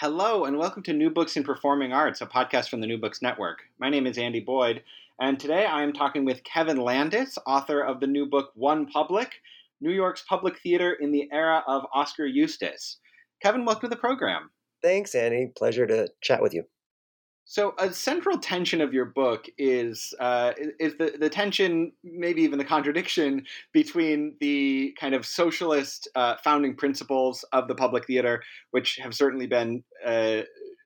Hello, and welcome to New Books in Performing Arts, a podcast from the New Books Network. My name is Andy Boyd, and today I am talking with Kevin Landis, author of the new book One Public New York's Public Theater in the Era of Oskar Eustis. Kevin, welcome to the program. Thanks, Andy. Pleasure to chat with you. So, a central tension of your book is uh, is the, the tension, maybe even the contradiction between the kind of socialist uh, founding principles of the public theater, which have certainly been uh,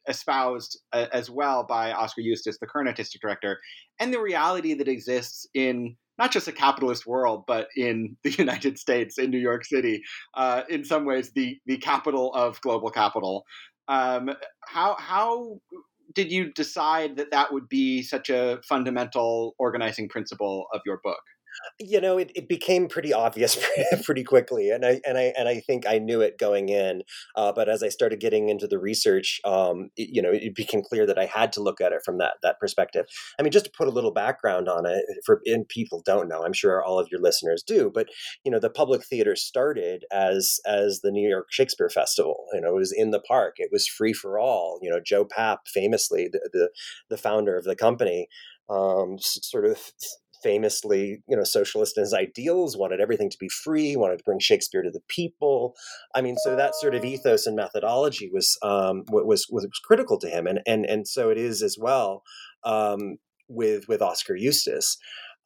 espoused uh, as well by Oskar Eustis, the current artistic director, and the reality that exists in not just a capitalist world, but in the United States, in New York City, uh, in some ways the the capital of global capital. Um, how how did you decide that that would be such a fundamental organizing principle of your book? You know it, it became pretty obvious pretty quickly and i and i and i think i knew it going in uh, but as i started getting into the research um, it, you know it became clear that i had to look at it from that that perspective. I mean just to put a little background on it for and people don't know i'm sure all of your listeners do but you know the public theater started as as the new york shakespeare festival you know it was in the park it was free for all you know joe papp famously the the, the founder of the company um, sort of famously, you know, socialist in his ideals, wanted everything to be free, wanted to bring Shakespeare to the people. I mean, so that sort of ethos and methodology was um, was, was critical to him, and and and so it is as well um, with with Oskar Eustis.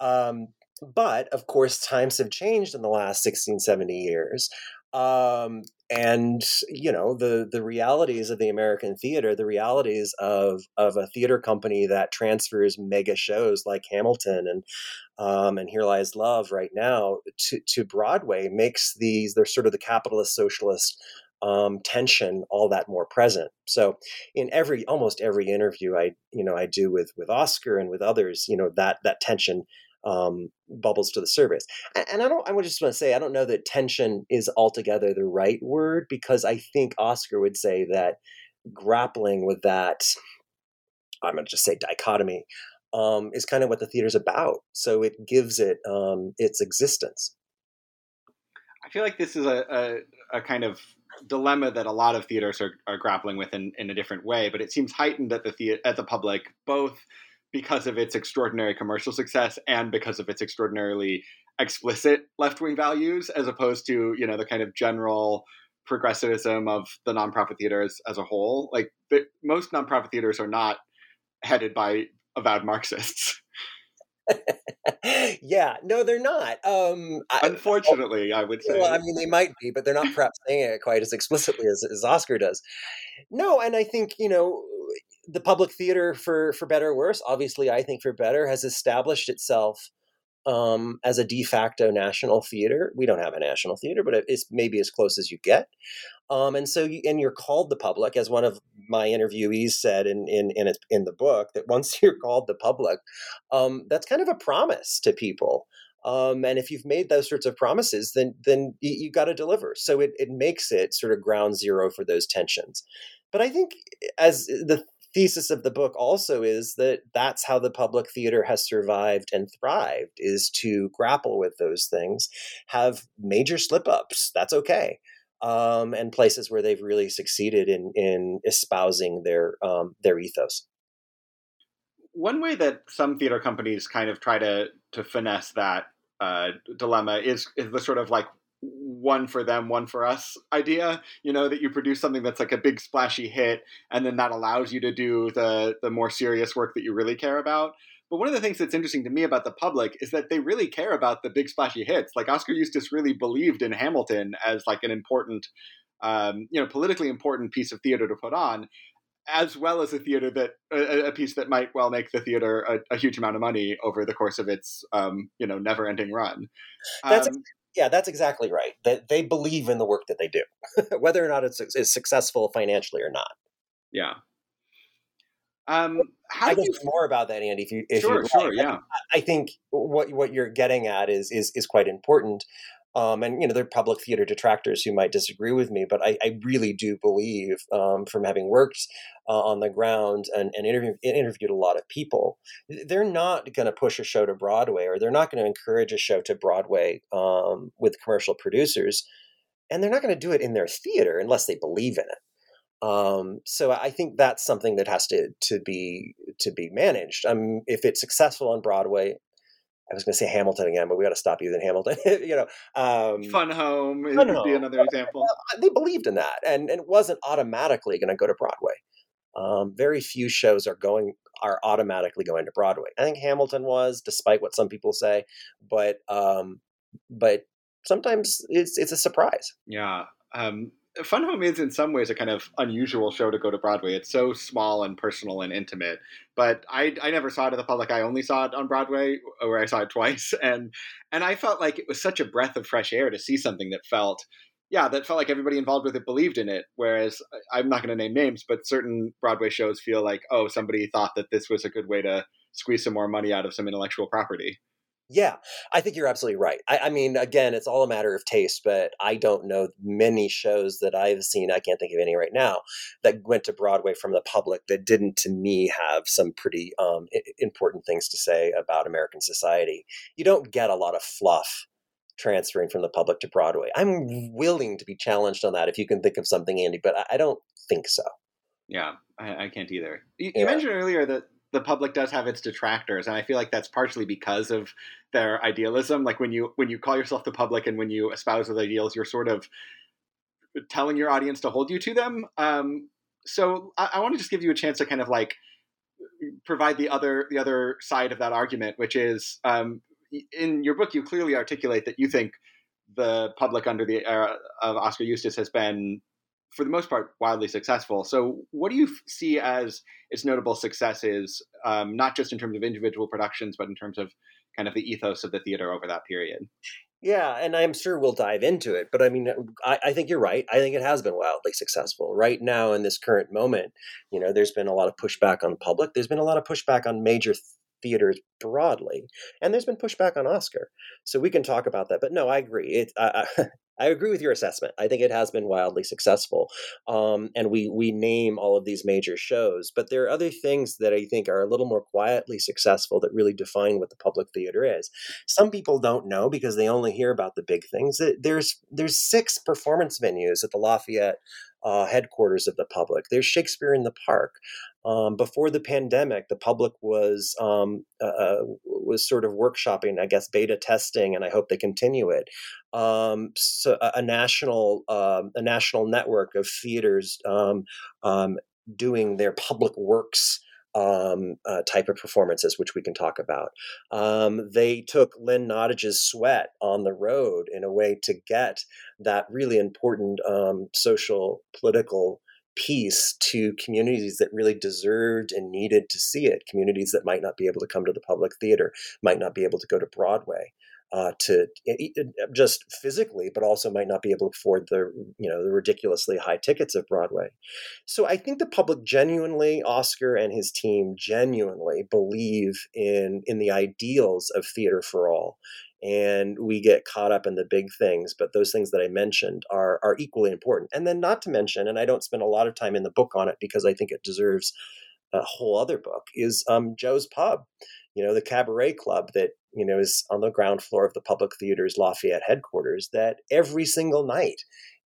Um, but of course, times have changed in the last 16, 70 years. Um, and you know the the realities of the American theater, the realities of of a theater company that transfers mega shows like Hamilton and um, and Here Lies Love right now to to Broadway makes these they're sort of the capitalist socialist um, tension all that more present. So in every almost every interview I you know I do with with Oskar and with others, you know that that tension um, bubbles to the surface. And I don't, I just want to say, I don't know that tension is altogether the right word because I think Oskar would say that grappling with that, I'm going to just say dichotomy, um, is kind of what the theater's about. So it gives it um, its existence. I feel like this is a, a, a, kind of dilemma that a lot of theaters are, are grappling with in, in a different way, but it seems heightened at the, the at the public, both because of its extraordinary commercial success and because of its extraordinarily explicit left wing values, as opposed to you know the kind of general progressivism of the nonprofit theaters as a whole. Like the, most nonprofit theaters are not headed by avowed Marxists. yeah, no, they're not. Um, Unfortunately, I, I, would say. Well, I mean, they might be, but they're not perhaps saying it quite as explicitly as, as Oskar does. No, and I think you know the public theater, for for better or worse, obviously, I think for better, has established itself um, as a de facto national theater. We don't have a national theater, but it's maybe as close as you get. Um, and so, you, and you're called the public, as one of my interviewees said in in in, in the book, that once you're called the public, um, that's kind of a promise to people. Um, and if you've made those sorts of promises, then then you, you got to deliver. So it it makes it sort of ground zero for those tensions. But I think as the thesis of the book also is that that's how the public theater has survived and thrived is to grapple with those things have major slip ups that's okay um, and places where they've really succeeded in in espousing their um, their ethos. One way that some theater companies kind of try to to finesse that uh, dilemma is is the sort of like one for them, one for us idea. You know that you produce something that's like a big splashy hit, and then that allows you to do the the more serious work that you really care about. But one of the things that's interesting to me about the public is that they really care about the big splashy hits. Like Oskar Eustis really believed in Hamilton as like an important, um, you know, politically important piece of theater to put on, as well as a theater that a, a piece that might well make the theater a, a, huge amount of money over the course of its, um, you know, never-ending run. That's um, yeah, that's exactly right. That they believe in the work that they do, whether or not it's, it's successful financially or not. Yeah. Um, how I do you? more about that, Andy. If you, if Sure, you'd sure, yeah. I think what what you're getting at is is is quite important. Um, and you know, there are public theater detractors who might disagree with me, but I, I really do believe, um, from having worked uh, on the ground and, and interview, interviewed a lot of people, they're not going to push a show to Broadway, or they're not going to encourage a show to Broadway um, with commercial producers, and they're not going to do it in their theater unless they believe in it. Um, so I think that's something that has to to be to be managed. Um, if it's successful on Broadway, I was going to say Hamilton again, but we got to stop using Hamilton. you know, um, Fun Home Fun would be another example. they believed in that, and, and it wasn't automatically going to go to Broadway. Um, very few shows are going are automatically going to Broadway. I think Hamilton was, despite what some people say, but um, but sometimes it's it's a surprise. Yeah. Um, Fun Home is in some ways a kind of unusual show to go to Broadway. It's so small and personal and intimate. But I, I never saw it in the public. I only saw it on Broadway, where I saw it twice, and and I felt like it was such a breath of fresh air to see something that felt, yeah, that felt like everybody involved with it believed in it. Whereas uh, I'm not going to name names, but certain Broadway shows feel like, oh, somebody thought that this was a good way to squeeze some more money out of some intellectual property. Yeah, I think you're absolutely right. I, I mean, again, it's all a matter of taste, but I don't know many shows that I've seen. I can't think of any right now that went to Broadway from the public that didn't, to me, have some pretty um, important things to say about American society. You don't get a lot of fluff transferring from the public to Broadway. I'm willing to be challenged on that if you can think of something, Andy, but I, I don't think so. Yeah, I, I can't either. You, Yeah. you mentioned earlier that the public does have its detractors, and I feel like that's partially because of their idealism. Like when you when you call yourself the public and when you espouse those ideals, you're sort of telling your audience to hold you to them. Um, so I, I want to just give you a chance to kind of like provide the other the other side of that argument, which is um, in your book you clearly articulate that you think the public under the era of Oskar Eustis has been for the most part, wildly successful. So, what do you see as its notable successes, um, not just in terms of individual productions, but in terms of kind of the ethos of the theater over that period? Yeah, and I'm sure we'll dive into it. But I mean, I, I think you're right. I think it has been wildly successful. Right now, in this current moment, you know, there's been a lot of pushback on the public. There's been a lot of pushback on major theaters broadly, and there's been pushback on Oskar. So we can talk about that. But no, I agree. It, I, I, I agree with your assessment. I think it has been wildly successful, um, and we we name all of these major shows. But there are other things that I think are a little more quietly successful that really define what the public theater is. Some people don't know because they only hear about the big things. There's there's six performance venues at the Lafayette uh, headquarters of the public. There's Shakespeare in the Park. Um, before the pandemic, the public was um, uh, was sort of workshopping, I guess, beta testing, and I hope they continue it. Um, so a, a national um, a national network of theaters um, um, doing their public works um, uh, type of performances, which we can talk about. Um, they took Lynn Nottage's Sweat on the road in a way to get that really important um, social, political piece to communities that really deserved and needed to see it, communities that might not be able to come to the public theater, might not be able to go to Broadway. Uh, to it, it, just physically, but also might not be able to afford the you know the ridiculously high tickets of Broadway. So I think the public genuinely, Oscar and his team genuinely believe in in the ideals of theater for all. And we get caught up in the big things, but those things that I mentioned are are equally important. And then not to mention, and I don't spend a lot of time in the book on it because I think it deserves a whole other book, is um, Joe's Pub, you know, the cabaret club that you know is on the ground floor of the Public Theater's Lafayette headquarters. That every single night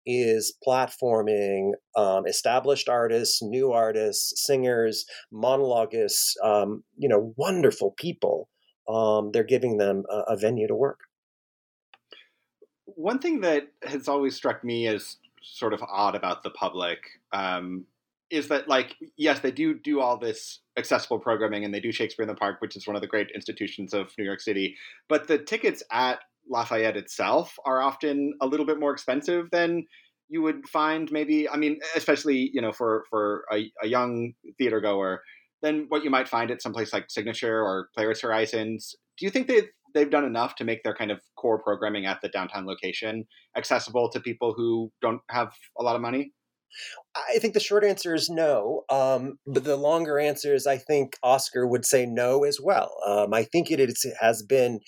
is platforming um, established artists, new artists, singers, monologuists, um, you know, wonderful people. Um, they're giving them a, a, venue to work. One thing that has always struck me as sort of odd about the public um, is that, like, yes, they do do all this accessible programming and they do Shakespeare in the Park, which is one of the great institutions of New York City, but the tickets at Lafayette itself are often a little bit more expensive than you would find maybe i mean especially you know for for a, a young theater goer than what you might find at someplace like signature or Playwrights horizons do you think that they've done enough to make their kind of core programming at the downtown location accessible to people who don't have a lot of money? I think the short answer is no. Um, but the longer answer is I think Oskar would say no as well. Um, I think it, is, it has been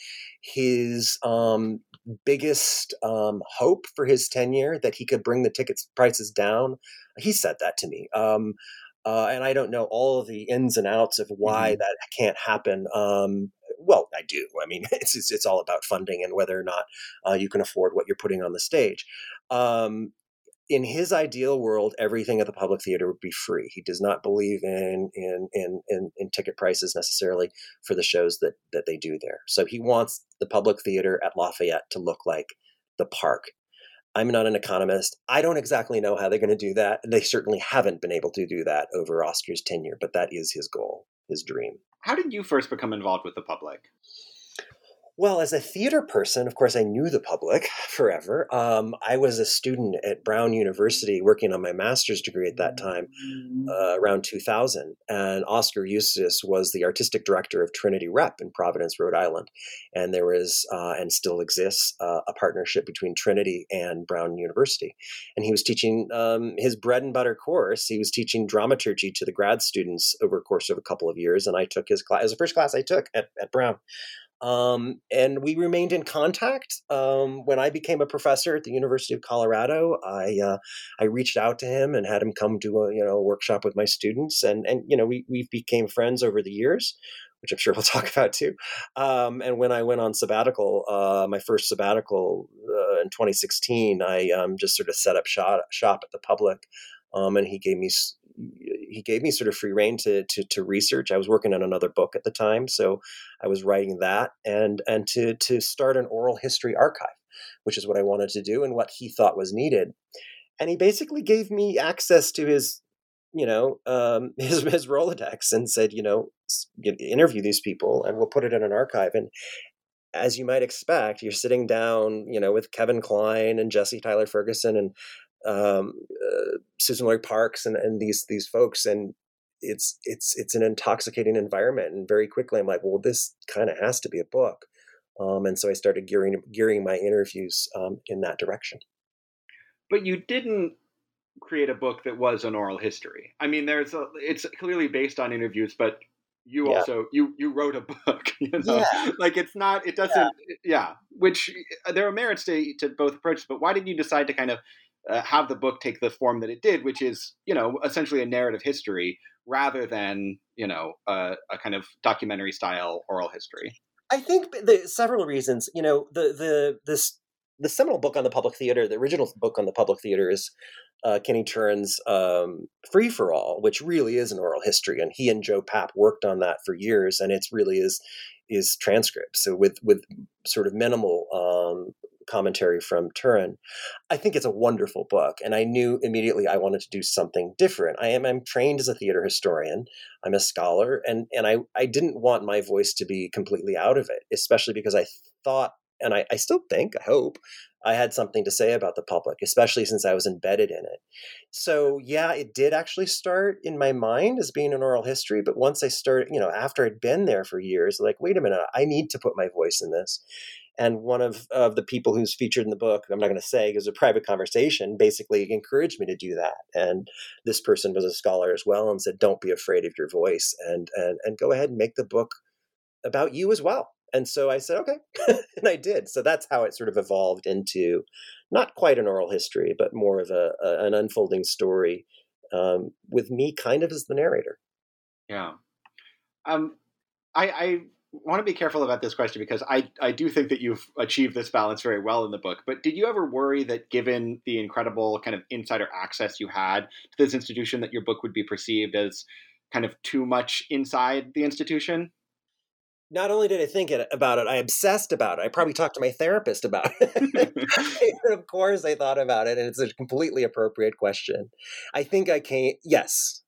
his um, biggest um, hope for his tenure that he could bring the ticket prices down. He said that to me. Uh, and I don't know all of the ins and outs of why mm-hmm. that can't happen. Um, well, I do. I mean, it's, it's, it's all about funding and whether or not uh, you can afford what you're putting on the stage. Um, in his ideal world, everything at the public theater would be free. He does not believe in in in in, in ticket prices necessarily for the shows that that they do there. So he wants the public theater at Lafayette to look like the park. I'm not an economist. I don't exactly know how they're going to do that. They certainly haven't been able to do that over Oskar's tenure, but that is his goal, his dream. How did you first become involved with the public? Well, as a theater person, of course, I knew the public forever. Um, I was a student at Brown University working on my master's degree at that time, uh, around 2000. And Oskar Eustis was the artistic director of Trinity Rep in Providence, Rhode Island. And there was, uh, and still exists, uh, a partnership between Trinity and Brown University. And he was teaching um, his bread and butter course. He was teaching dramaturgy to the grad students over a course of a couple of years. And I took his class, as the first class I took at, at Brown. Um, and we remained in contact. Um, when I became a professor at the University of Colorado, I uh, I reached out to him and had him come do a you know a workshop with my students, and and you know we we became friends over the years, which I'm sure we'll talk about too. Um, and when I went on sabbatical, uh, my first sabbatical uh, in 2016, I um, just sort of set up shop shop at the public, um, and he gave me he gave me sort of free reign to, to, to research. I was working on another book at the time, so I was writing that and and to to start an oral history archive, which is what I wanted to do and what he thought was needed. And he basically gave me access to his, you know, um, his his Rolodex and said, you know, interview these people and we'll put it in an archive. And as you might expect, you're sitting down, you know, with Kevin Kline and Jesse Tyler Ferguson and um, uh, Suzan-Lori Parks and, and these these folks, and it's it's it's an intoxicating environment. And very quickly, I'm like, well, this kind of has to be a book. Um, and so I started gearing gearing my interviews um, in that direction. But you didn't create a book that was an oral history. I mean, there's a, it's clearly based on interviews, but you yeah. also you you wrote a book you know yeah. like it's not it doesn't yeah. yeah. which there are merits to to both approaches but why did you decide to kind of uh, have the book take the form that it did, which is you know essentially a narrative history rather than you know a, a kind of documentary style oral history. I think the several reasons. You know, the the this the seminal book on the public theater, the original book on the public theater is uh, Kenny Turan's um, Free for All, which really is an oral history, and he and Joe Papp worked on that for years, and it's really is is transcripts. So with with sort of minimal um, commentary from Turan. I think it's a wonderful book, and I knew immediately I wanted to do something different. I am I'm trained as a theater historian. I'm a scholar, and and I I didn't want my voice to be completely out of it, especially because I thought, and I, I still think, I hope, I had something to say about the public, especially since I was embedded in it. So, yeah, it did actually start in my mind as being an oral history. But once I started, you know, after I'd been there for years, like, wait a minute, I need to put my voice in this. And one of, of the people who's featured in the book, I'm not going to say because a private conversation, basically encouraged me to do that. And this person was a scholar as well and said, don't be afraid of your voice and, and, and go ahead and make the book about you as well. And so I said, okay. and I did. So that's how it sort of evolved into not quite an oral history, but more of a, a an unfolding story um, with me kind of as the narrator. Yeah. Um, I, I want to be careful about this question because I, I do think that you've achieved this balance very well in the book. But did you ever worry that given the incredible kind of insider access you had to this institution, that your book would be perceived as kind of too much inside the institution? Not only did I think it, about it, I obsessed about it. I probably talked to my therapist about it. of course, I thought about it, and it's a completely appropriate question. I think I came, yes,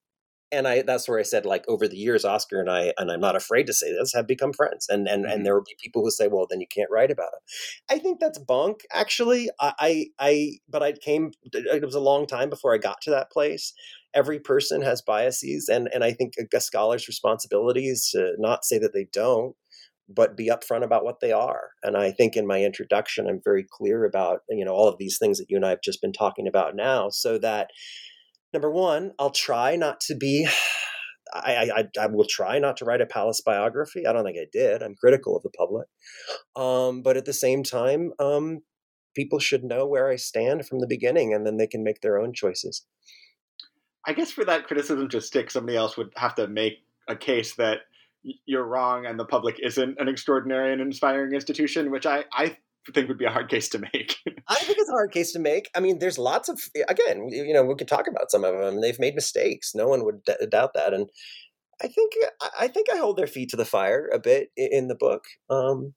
and I that's where I said like over the years Oskar and I and I'm not afraid to say this have become friends and and mm-hmm. and there will be people who say well then you can't write about it. I think that's bunk actually. I I, I but I came it was a long time before I got to that place. Every person has biases and and I think a scholar's responsibility is to not say that they don't but be upfront about what they are. And I think in my introduction, I'm very clear about you know all of these things that you and I have just been talking about now, so that number one, I'll try not to be. I, I, I will try not to write a palace biography. I don't think I did. I'm critical of the public, um, but at the same time, um, people should know where I stand from the beginning, and then they can make their own choices. I guess for that criticism to stick, somebody else would have to make a case that you're wrong and the public isn't an extraordinary and inspiring institution, which I, I think would be a hard case to make. I think it's a hard case to make. I mean, there's lots of again, you know, we could talk about some of them. They've made mistakes. No one would d- doubt that, and I think I think I hold their feet to the fire a bit in the book. Um,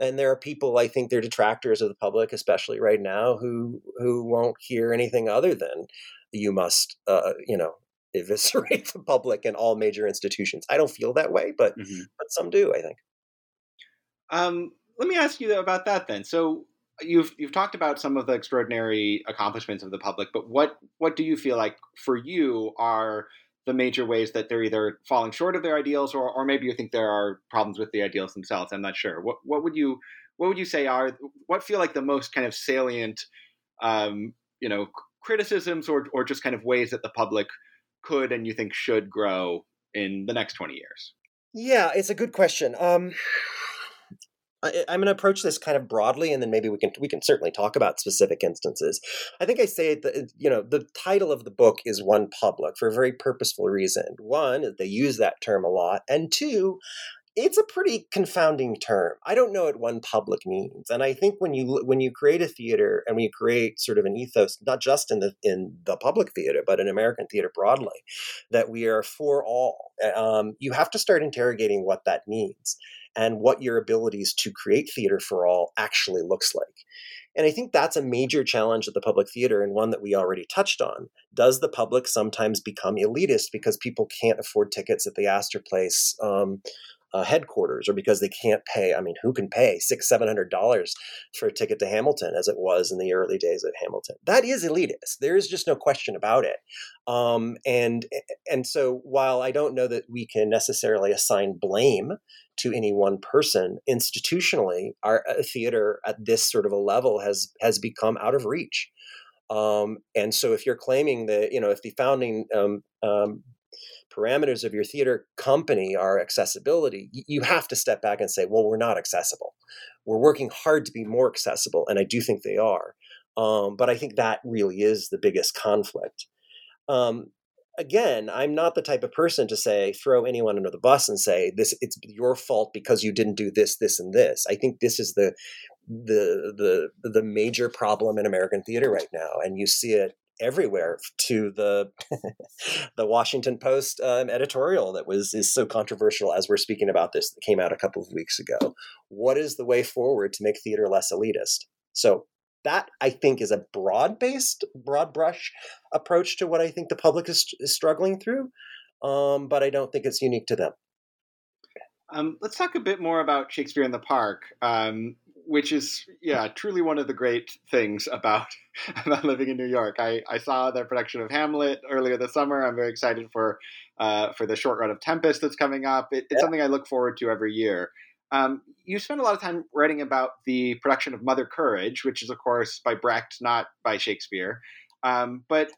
and there are people I think they're detractors of the public, especially right now, who who won't hear anything other than you must, uh, you know, eviscerate the public and all major institutions. I don't feel that way, but mm-hmm. but some do, I think. Um, let me ask you about that then. So you've you've talked about some of the extraordinary accomplishments of the public, but what what do you feel like for you are the major ways that they're either falling short of their ideals or or maybe you think there are problems with the ideals themselves? I'm not sure. What what would you what would you say are what feel like the most kind of salient um, you know criticisms or or just kind of ways that the public could and you think should grow in the next 20 years? Yeah, it's a good question. Um, I, am going to approach this kind of broadly, and then maybe we can we can certainly talk about specific instances. I think I say that you know the title of the book is "One Public" for a very purposeful reason. One, they use that term a lot, and two, it's a pretty confounding term. I don't know what one public means, and I think when you when you create a theater and when you create sort of an ethos, not just in the in the public theater, but in American theater broadly, that we are for all, um, you have to start interrogating what that means and what your abilities to create theater for all actually looks like. And I think that's a major challenge at the public theater and one that we already touched on. Does the public sometimes become elitist because people can't afford tickets at the Astor Place um, uh, headquarters or because they can't pay. I mean, who can pay six, seven hundred dollars for a ticket to Hamilton as it was in the early days of Hamilton? That is elitist. There is just no question about it. Um, and and so while I don't know that we can necessarily assign blame to any one person institutionally, our uh, theater at this sort of a level has has become out of reach. Um, and so, if you're claiming that, you know, if the founding um, um, parameters of your theater company are accessibility, you have to step back and say, well, we're not accessible. We're working hard to be more accessible, and I do think they are. Um, but I think that really is the biggest conflict. Um, again, I'm not the type of person to say throw anyone under the bus and say this it's your fault because you didn't do this, this, and this. I think this is the the the the major problem in American theater right now, and you see it everywhere to the the Washington Post um, editorial that was is so controversial as we're speaking about this that came out a couple of weeks ago. What is the way forward to make theater less elitist? So that I think is a broad based, broad brush approach to what I think the public is, is struggling through, um, but I don't think it's unique to them. Um, let's talk a bit more about Shakespeare in the Park. Um, which is yeah truly one of the great things about about living in New York. I, I saw the production of Hamlet earlier this summer. I'm very excited for uh, for the short run of Tempest that's coming up. It, it's yeah. something I look forward to every year. Um, you spend a lot of time writing about the production of Mother Courage, which is of course by Brecht, not by Shakespeare. Um, but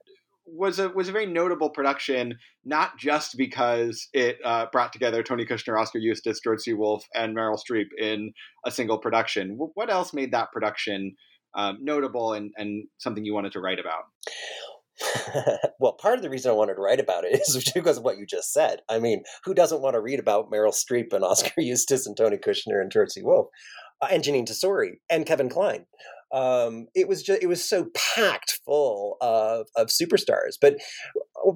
was a was a very notable production, not just because it uh, brought together Tony Kushner, Oskar Eustis, George C. Wolfe, and Meryl Streep in a single production. What else made that production um, notable and, and something you wanted to write about? well, part of the reason I wanted to write about it is because of what you just said. I mean, who doesn't want to read about Meryl Streep and Oskar Eustis and Tony Kushner and George C. Wolfe? Uh, and Jeanine Tesori and Kevin Kline um, it was just it was so packed full of of superstars. But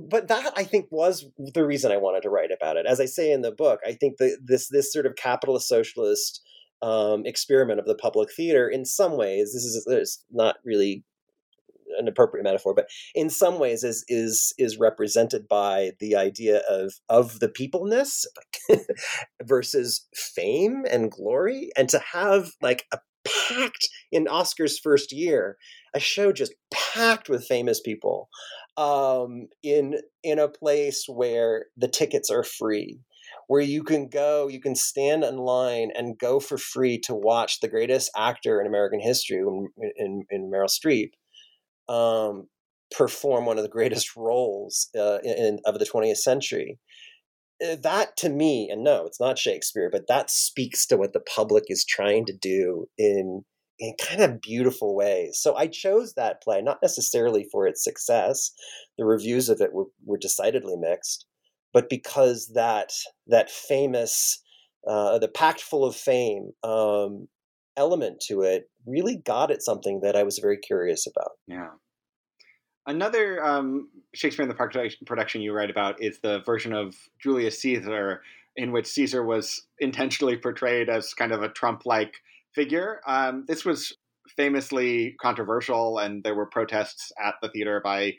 but that I think was the reason I wanted to write about it. As I say in the book, I think that this this sort of capitalist socialist um, experiment of the public theater, in some ways, this is, is not really an appropriate metaphor, but in some ways is is is represented by the idea of of the peopleness versus fame and glory, and to have like a packed in Oskar's first year, a show just packed with famous people um, in in a place where the tickets are free. where you can go, you can stand in line and go for free to watch the greatest actor in American history, in, in, in Meryl Streep, um, perform one of the greatest roles uh, in, of the 20th century. Uh, that to me, and no, it's not Shakespeare, but that speaks to what the public is trying to do in in kind of beautiful ways. So I chose that play not necessarily for its success. The reviews of it were, were decidedly mixed, but because that that famous, uh, the packed full of fame um, element to it really got at something that I was very curious about. Yeah. Another um, Shakespeare in the Park production you write about is the version of Julius Caesar in which Caesar was intentionally portrayed as kind of a Trump-like figure. Um, this was famously controversial, and there were protests at the theater by,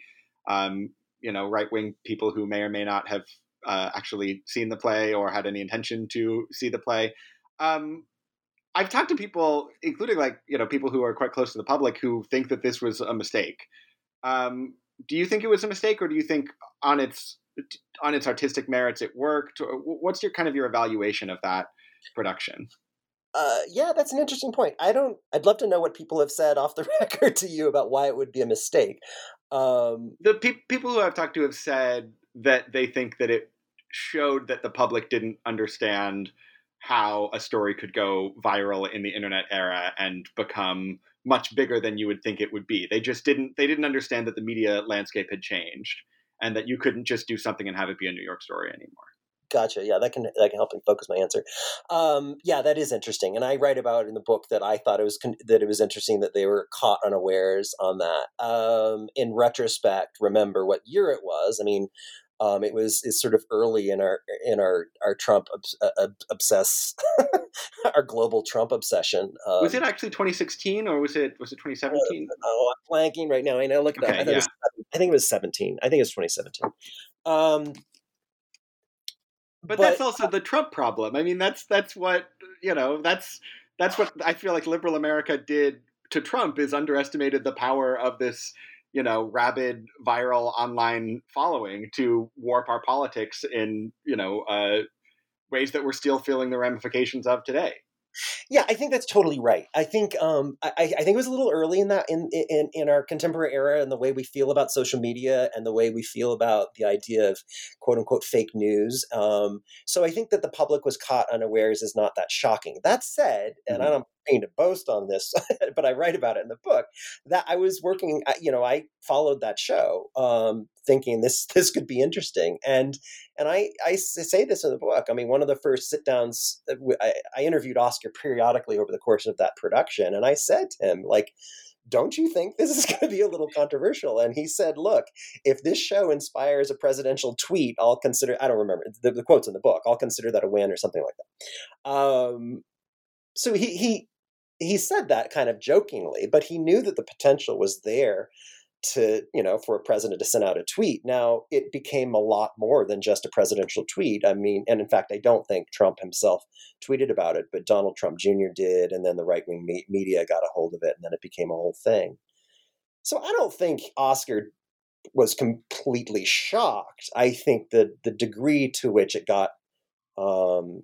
um, you know, right-wing people who may or may not have uh, actually seen the play or had any intention to see the play. Um, I've talked to people, including like you know people who are quite close to the public, who think that this was a mistake. Um, do you think it was a mistake, or do you think on its on its artistic merits it worked? What's your kind of your evaluation of that production? Uh, yeah, that's an interesting point. I don't. I'd love to know what people have said off the record to you about why it would be a mistake. Um, the pe- people who I've talked to have said that they think that it showed that the public didn't understand how a story could go viral in the internet era and become much bigger than you would think it would be. They just didn't they didn't understand that the media landscape had changed and that you couldn't just do something and have it be a New York story anymore. Gotcha. Yeah, that can that can help me focus my answer. Um, yeah, that is interesting, and I write about in the book that I thought it was con- that it was interesting that they were caught unawares on that. Um, in retrospect, remember what year it was. I mean, um, it was it's sort of early in our in our our Trump uh, obsess our global Trump obsession. Um, was it actually 2016 or was it was it 2017? Uh, oh, I'm blanking right now. I know. Look at okay, that. I, yeah. I, think it was 17. I think it was 2017. Um, but, but that's also the Trump problem. I mean, that's that's what you know. That's that's what I feel like liberal America did to Trump is underestimated the power of this you know rabid viral online following to warp our politics in you know uh, ways that we're still feeling the ramifications of today. Yeah, I think that's totally right. I think um, I, I, think it was a little early in that in, in in our contemporary era and the way we feel about social media and the way we feel about the idea of quote unquote fake news. Um, so I think that the public was caught unawares is not that shocking. That said, and mm-hmm. I don't to boast on this, but I write about it in the book that I was working. You know, I followed that show, um, thinking this this could be interesting, and and I I say this in the book. I mean, one of the first sit downs I, I interviewed Oskar periodically over the course of that production, and I said to him like don't you think this is going to be a little controversial? And he said, look, if this show inspires a presidential tweet, I'll consider, I don't remember the, the quotes in the book, I'll consider that a win or something like that. Um, so he, he, he said that kind of jokingly, but he knew that the potential was there to, you know, for a president to send out a tweet. Now, it became a lot more than just a presidential tweet. I mean, and in fact, I don't think Trump himself tweeted about it, but Donald Trump Jr. did, and then the right wing me- media got a hold of it, and then it became a whole thing. So I don't think Oskar was completely shocked. I think that the degree to which it got um,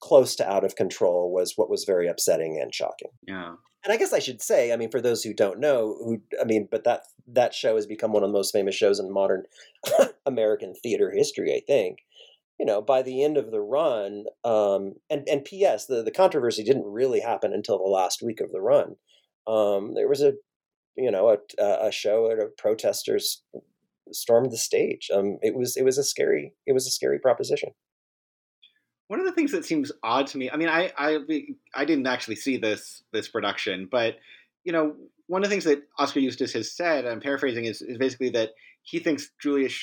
close to out of control was what was very upsetting and shocking. Yeah. And I guess I should say, I mean, for those who don't know, who I mean, but that that show has become one of the most famous shows in modern American theater history. I think, you know, by the end of the run, um, and and P.S. the the controversy didn't really happen until the last week of the run. Um, there was a, you know, a a show at a protesters stormed the stage. Um, it was it was a scary it was a scary proposition one of the things that seems odd to me i mean i i i didn't actually see this this production but you know one of the things that oskar eustis has said i'm paraphrasing is, is basically that he thinks julius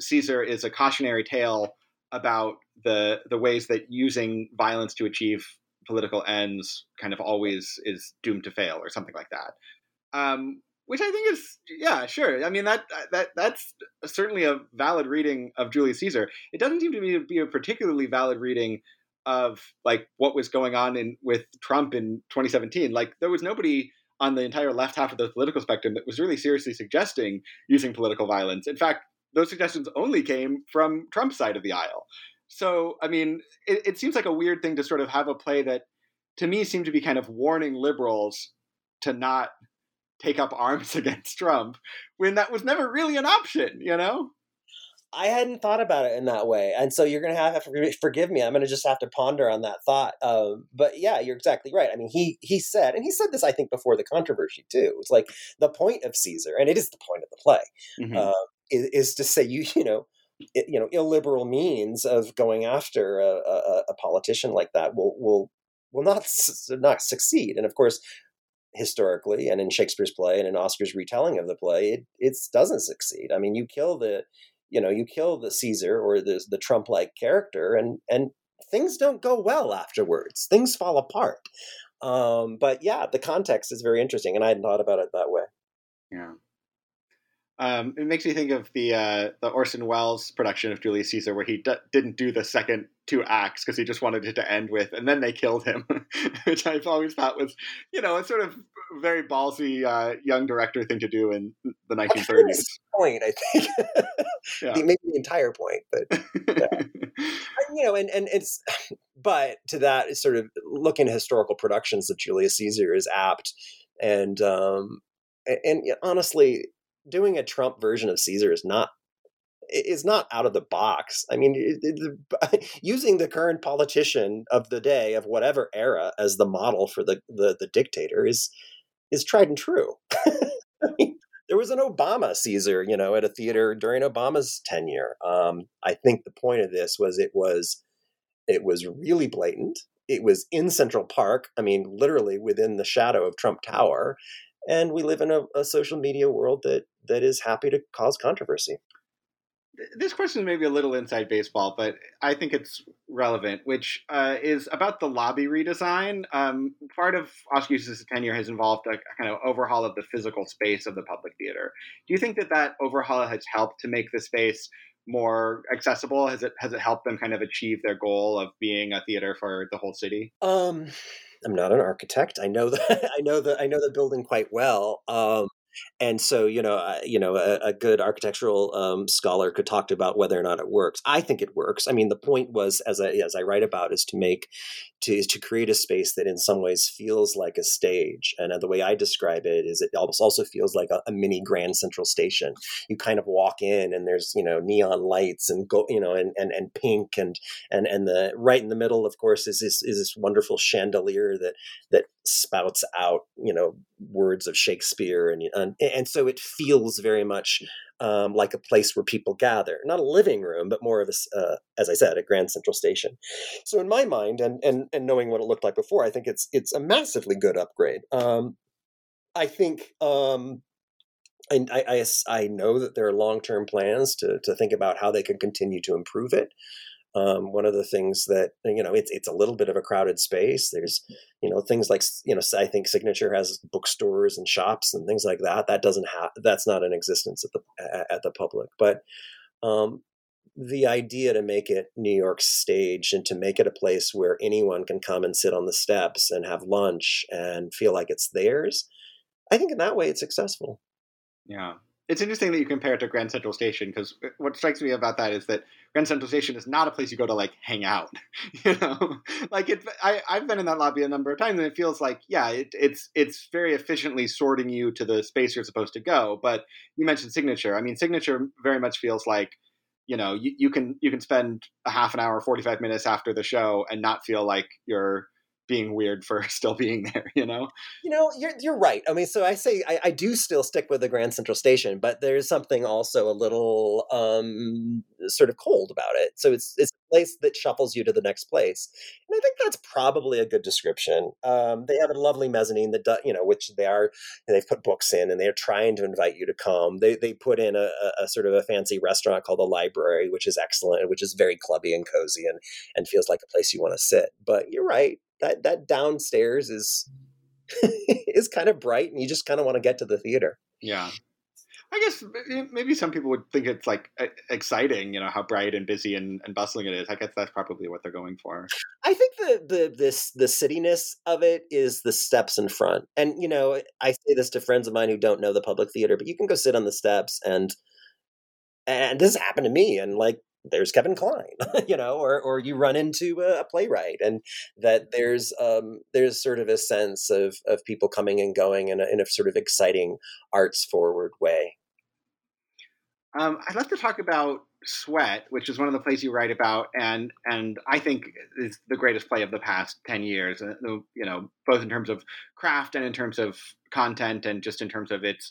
caesar is a cautionary tale about the the ways that using violence to achieve political ends kind of always is doomed to fail or something like that. Um, which I think is yeah, sure. I mean that uh, that that's certainly a valid reading of Julius Caesar. It doesn't seem to me to be a particularly valid reading of like what was going on in with Trump in 2017. Like there was nobody on the entire left half of the political spectrum that was really seriously suggesting using political violence. In fact, those suggestions only came from Trump's side of the aisle. so I mean, it, it seems like a weird thing to sort of have a play that, to me, seemed to be kind of warning liberals to not take up arms against Trump when that was never really an option, you know? I hadn't thought about it in that way, and so you're going to have to forgive me. I'm going to just have to ponder on that thought. Um, but yeah, you're exactly right. I mean, he he said, and he said this, I think, before the controversy too. It's like the point of Caesar, and it is the point of the play, mm-hmm. uh, is, is, to say you you know. It, you know, illiberal means of going after a, a, a politician like that will will will not not succeed. And of course, historically and in Shakespeare's play and in Oskar's retelling of the play, it it doesn't succeed. I mean, you kill the you know you kill the Caesar or the the Trump like character, and and things don't go well afterwards. Things fall apart. Um, but yeah, the context is very interesting, and I hadn't thought about it that way. Yeah. Um, it makes me think of the uh, the Orson Welles production of Julius Caesar, where he d- didn't do the second two acts because he just wanted it to end with, and then they killed him, which I've always thought was, you know, a sort of very ballsy uh, young director thing to do in the 1930s. Point, I think, yeah. maybe the entire point, but yeah. you know, and and it's, but to that is sort of looking at historical productions of Julius Caesar is apt, and um, and, and honestly doing a Trump version of Caesar is not is not out of the box. I mean, it, it, using the current politician of the day of whatever era as the model for the the, the dictator is is tried and true. I mean, there was an Obama Caesar, you know, at a theater during Obama's tenure. Um, I think the point of this was it was it was really blatant. It was in Central Park. I mean, literally within the shadow of Trump Tower, and we live in a, a social media world that that is happy to cause controversy this question may be a little inside baseball, but I think it's relevant, which uh, is about the lobby redesign. Um, part of Oskar's tenure has involved a, kind of overhaul of the physical space of the public theater. Do you think that that overhaul has helped to make the space more accessible? Has it has it helped them kind of achieve their goal of being a theater for the whole city? Um, I'm not an architect. I know that I know the I know the building quite well. Um, and so you know uh, you know a, a good architectural um, scholar could talk about whether or not it works. I think it works. I mean the point was as i as i write about is to make to to create a space that in some ways feels like a stage. And uh, the way i describe it is it almost also feels like a, a, mini grand central station. You kind of walk in and there's you know neon lights and go you know and and, and pink and and and the right in the middle of course is this is this wonderful chandelier that that spouts out you know words of shakespeare and and, and so it feels very much um, like a place where people gather, not a living room, but more of a, uh, as I said, a grand central station. So in my mind, and and and knowing what it looked like before, I think it's it's a massively good upgrade. Um, I think. Um, and I, I, I know that there are long term plans to, to think about how they can continue to improve it. Um, one of the things that you know it's it's a little bit of a crowded space. There's you know things like you know I think Signature has bookstores and shops and things like that. That doesn't have that's not in existence at the at the public. But um, the idea to make it New York stage and to make it a place where anyone can come and sit on the steps and have lunch and feel like it's theirs, I think in that way it's successful. Yeah, it's interesting that you compare it to Grand Central Station because uh, what strikes me about that is that Grand Central Station is not a place you go to like hang out. you know, like it. I, I've been in that lobby a number of times, and it feels like yeah, it, it's it's very efficiently sorting you to the space you're supposed to go. But you mentioned Signature. I mean, Signature very much feels like you know you, you can you can spend a half an hour, forty five minutes after the show and not feel like you're being weird for still being there, you know? You know, you're you're right. I mean, so I say I, I do still stick with the Grand Central Station, but there's something also a little um sort of cold about it. So it's it's a place that shuffles you to the next place. And I think that's probably a good description. Um, they have a lovely mezzanine that you know, which they are they've put books in and they're trying to invite you to come. They they put in a, a, sort of a fancy restaurant called the library, which is excellent, which is very clubby and cozy and and feels like a place you want to sit. But you're right that that downstairs is is kind of bright, and you just kind of want to get to the theater. Yeah. I guess maybe some people would think it's like exciting, you know, how bright and busy and, and bustling it is. I guess that's probably what they're going for. I think the the this the cityness of it is the steps in front. And you know, I say this to friends of mine who don't know the public theater, but you can go sit on the steps and and this happened to me and like there's Kevin Kline, you know, or or you run into a, a playwright, and that there's um, there's sort of a sense of of people coming and going in a, in a sort of exciting arts forward way. Um, I'd like to talk about Sweat, which is one of the plays you write about, and and I think is the greatest play of the past ten years. Uh, you know, both in terms of craft and in terms of content, and just in terms of its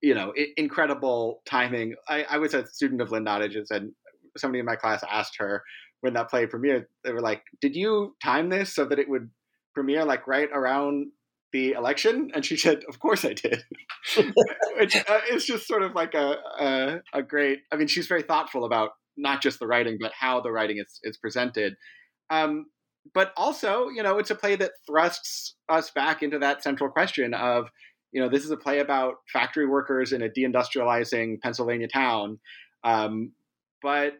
you know incredible timing. I, I was a student of Lynn Nottage's, and somebody in my class asked her when that play premiered. They were like, "Did you time this so that it would premiere like right around the election?" And she said, "Of course I did." Which uh, is just sort of like a, a, a great. I mean, she's very thoughtful about not just the writing, but how the writing is is presented. Um, but also, you know, it's a play that thrusts us back into that central question of, you know, this is a play about factory workers in a deindustrializing Pennsylvania town. Um, but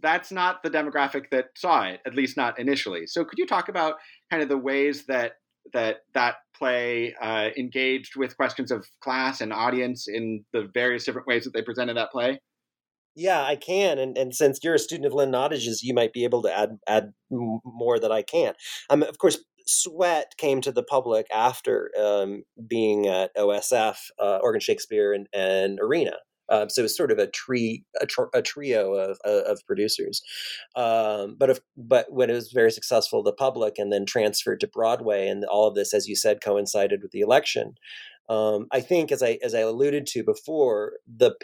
that's not the demographic that saw it, at least not initially. So, could you talk about kind of the ways that that that play uh, engaged with questions of class and audience in the various different ways that they presented that play? Yeah, I can, and and since you're a student of Lynn Nottage's, you might be able to add add more that I can't. Um, of course, Sweat came to the public after um, being at OSF, uh, Oregon Shakespeare, and, and Arena. Um, so it's sort of a tree, a, tr- a trio of, of producers. Um, but if, but when it was very successful, the public, and then transferred to Broadway, and all of this, as you said, coincided with the election. Um, I think, as I as I alluded to before, the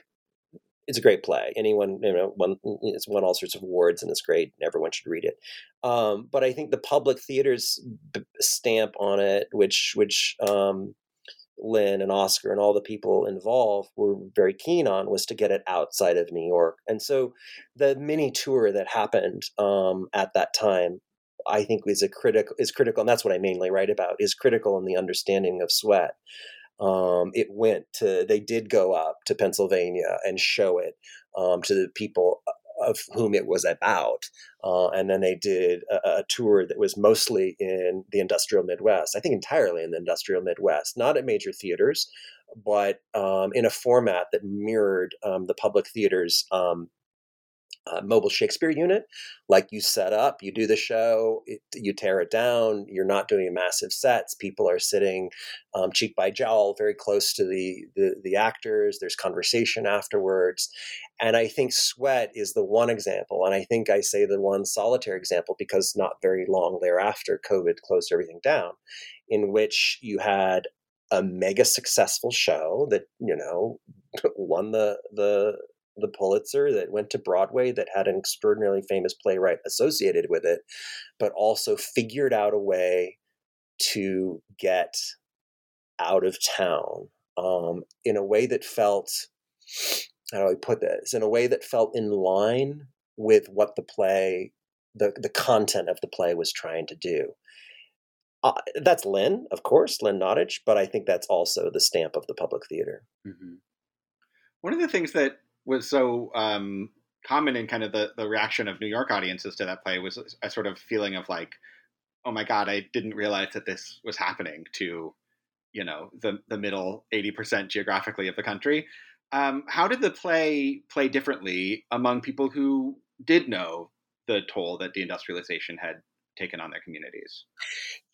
it's a great play. Anyone, you know, won, it's won all sorts of awards and it's great. Everyone should read it. Um, but I think the public theater's stamp on it, which which um, Lynn and Oskar and all the people involved were very keen on was to get it outside of New York. And so the mini tour that happened um, at that time, I think is a critical is critical, and that's what I mainly write about is critical in the understanding of sweat. Um, it went to they did go up to Pennsylvania and show it um, to the people of whom it was about. Uh, and then they did a, a, tour that was mostly in the industrial Midwest, I think entirely in the industrial Midwest, not at major theaters, but um, in a format that mirrored um, the public theaters um, uh, mobile Shakespeare unit. Like you set up, you do the show, it, you tear it down. You're not doing massive sets. People are sitting um, cheek by jowl, very close to the, the the actors. There's conversation afterwards, and I think Sweat is the one example. And I think I say the one solitary example because not very long thereafter, COVID closed everything down, in which you had a mega successful show that you know won the the the Pulitzer that went to Broadway that had an extraordinarily famous playwright associated with it, but also figured out a way to get out of town um, in a way that felt how do I put this in a way that felt in line with what the play the the content of the play was trying to do. Uh, that's Lynn, of course, Lynn Nottage, but I think that's also the stamp of the public theater. Mm-hmm. One of the things that was so um, common in kind of the, the reaction of New York audiences to that play was a sort of feeling of like, oh my God, I didn't realize that this was happening to, you know, the, the middle 80% geographically of the country. Um, how did the play play differently among people who did know the toll that deindustrialization had taken on their communities?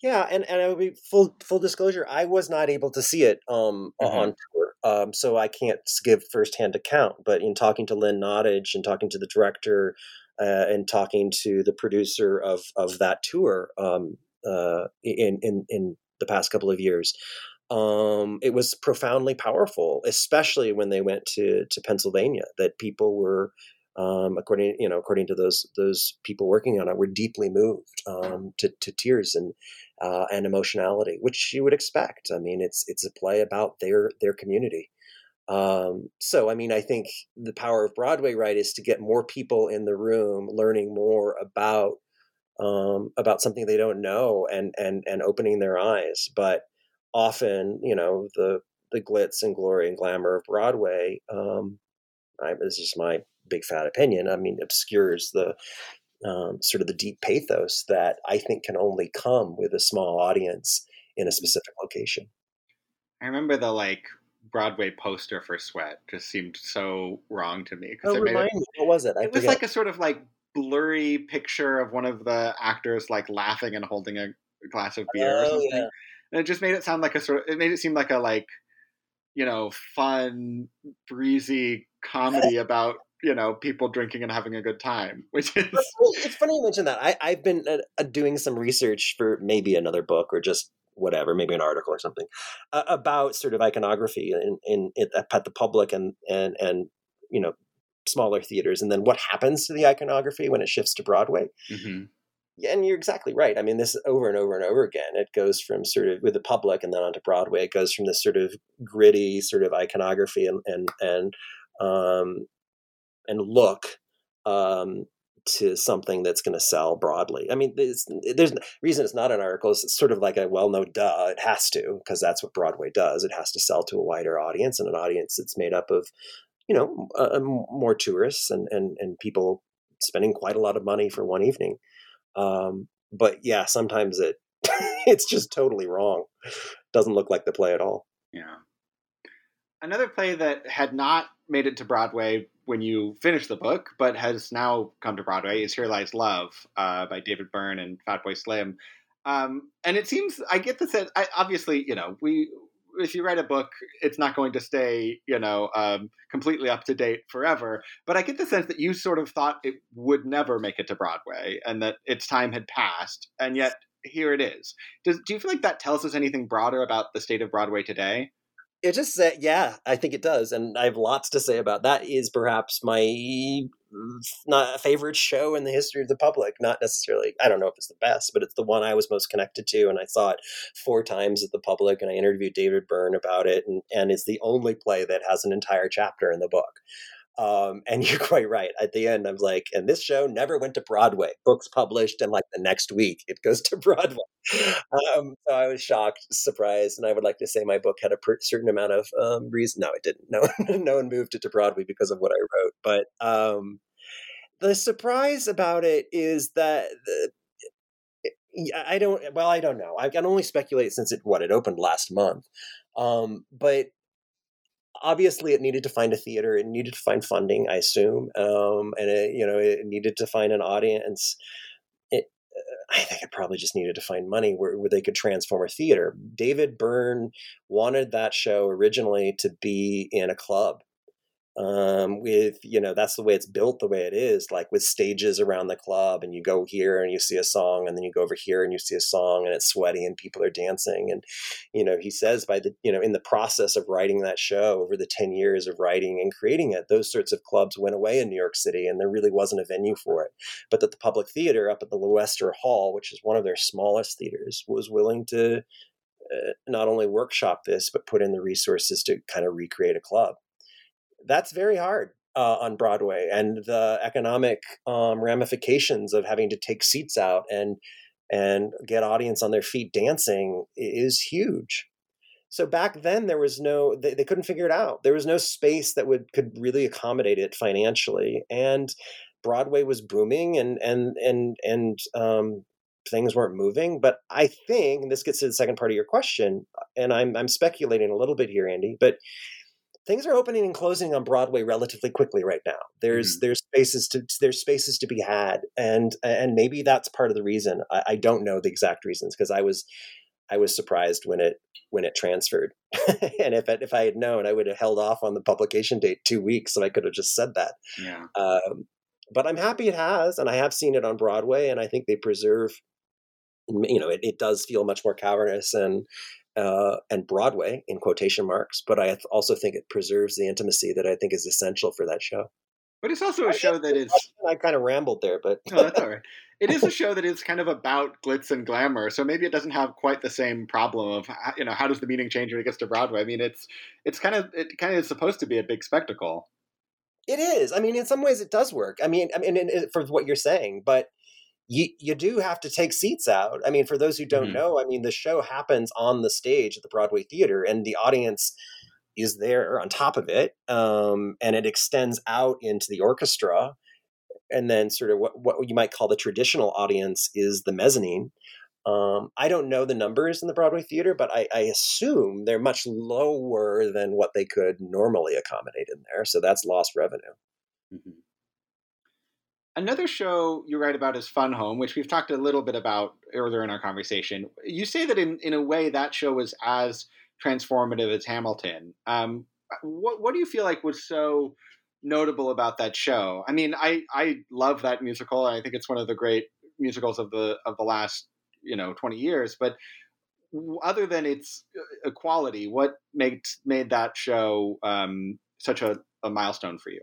Yeah, and, and I would be full full disclosure, I was not able to see it um, mm-hmm. on tour um, so I can't give firsthand account. But in talking to Lynn Nottage and talking to the director uh, and talking to the producer of of that tour um, uh, in in in the past couple of years, um, it was profoundly powerful, especially when they went to to Pennsylvania. That people were um, according you know according to those those people working on it, were deeply moved um, to, to tears and uh, and emotionality, which you would expect. I mean, it's it's a play about their their community. Um, so, I mean, I think the power of Broadway, right, is to get more people in the room learning more about um, about something they don't know and and and opening their eyes. But often, you know, the the glitz and glory and glamour of Broadway. Um, I, this is my big fat opinion. I mean, obscures the um, sort of the deep pathos that I think can only come with a small audience in a specific location. I remember the like Broadway poster for Sweat just seemed so wrong to me. Oh, it remind me, what was it? I it was forget. like a sort of like blurry picture of one of the actors like laughing and holding a glass of beer or Oh, something. yeah. And it just made it sound like a sort of it made it seem like a like you know fun breezy comedy about you know people drinking and having a good time, which is Well, it's funny you mention that. I, I've been uh, uh, doing some research for maybe another book or just whatever, maybe an article or something uh, about sort of iconography in, in, in at the public and and and you know smaller theaters, and then what happens to the iconography when it shifts to Broadway. Mhm. Yeah, and you're exactly right. I mean, this over and over and over again. It goes from sort of with the public and then onto Broadway. It goes from this sort of gritty sort of iconography and and and um, and look um, to something that's going to sell broadly. I mean, there's, there's reason it's not an article. It's sort of like a well, no, duh, it has to because that's what Broadway does. It has to sell to a wider audience and an audience that's made up of, you know, uh, more tourists and and and people spending quite a lot of money for one evening. Um, but yeah, sometimes it it's just totally wrong. Doesn't look like the play at all. Yeah. Another play that had not made it to Broadway when you finished the book, but has now come to Broadway is Here Lies Love uh, by David Byrne and Fatboy Slim. Um, and it seems, I get the sense, I, obviously, you know, we, if you write a book, it's not going to stay, you know, um, completely up to date forever. But I get the sense that you sort of thought it would never make it to Broadway and that its time had passed. And yet here it is. Does, do you feel like that tells us anything broader about the state of Broadway today? It just said, yeah, I think it does, and I have lots to say about that. Is perhaps my not a favorite show in the history of the public. Not necessarily, I don't know if it's the best, but it's the one I was most connected to, and I saw it four times at the public, and I interviewed David Byrne about it, and and it's the only play that has an entire chapter in the book. Um, and you're quite right. At the end, I'm like, and this show never went to Broadway. Books published, and like the next week, it goes to Broadway. Um, so I was shocked, surprised, and I would like to say my book had a per- certain amount of um, reason. No, it didn't. No, no one moved it to Broadway because of what I wrote. But um, the surprise about it is that the, I don't. Well, I don't know. I can only speculate since it what it opened last month. Um, but obviously it needed to find a theater it needed to find funding i assume um, and it, you know it needed to find an audience uh, i think it probably just needed to find money where, where they could transform a theater david byrne wanted that show originally to be in a club um, with you know that's the way it's built the way it is like with stages around the club and you go here and you see a song and then you go over here and you see a song and it's sweaty and people are dancing and you know he says by the you know in the process of writing that show over the 10 years of writing and creating it those sorts of clubs went away in new york city and there really wasn't a venue for it. But that the public theater up at the LuEsther Hall which is one of their smallest theaters was willing to uh, not only workshop this but put in the resources to kind of recreate a club that's very hard uh, on Broadway, and the economic um, ramifications of having to take seats out and and get audience on their feet dancing is huge. So back then there was no they, they couldn't figure it out. There was no space that would could really accommodate it financially, and Broadway was booming, and and and and um, things weren't moving. But I think, this gets to the second part of your question, and I'm I'm speculating a little bit here, Andy, but things are opening and closing on Broadway relatively quickly right now. There's mm-hmm. there's spaces to there's spaces to be had, and and maybe that's part of the reason. I, I don't know the exact reasons because I was I was surprised when it when it transferred, and if if I had known, I would have held off on the publication date two weeks, so I could have just said that. Yeah. Um, but I'm happy it has, and I have seen it on Broadway, and I think they preserve. You know, it, it does feel much more cavernous and uh, and Broadway in quotation marks, but I also think it preserves the intimacy that I think is essential for that show. But it's also a show that is. I kind of rambled there, but no, that's all right. It is a show that is kind of about glitz and glamour, so maybe it doesn't have quite the same problem of you know how does the meaning change when it gets to Broadway. I mean, it's it's kind of it kind of is supposed to be a big spectacle. It is. I mean, in some ways, it does work. I mean, I mean, for what you're saying, but you you do have to take seats out. I mean, for those who don't mm-hmm. know, I mean, the show happens on the stage at the Broadway Theater, and the audience is there on top of it, um, and it extends out into the orchestra, and then sort of what what you might call the traditional audience is the mezzanine. Um, I don't know the numbers in the Broadway theater, but I, I, assume they're much lower than what they could normally accommodate in there. So that's lost revenue. Mm-hmm. Another show you write about is Fun Home, which we've talked a little bit about earlier in our conversation. You say that in, in a way that show was as transformative as Hamilton. Um, what what do you feel like was so notable about that show? I mean, I I love that musical. I think it's one of the great musicals of the of the last you know 20 years. But other than its equality, what made made that show um, such a, a milestone for you?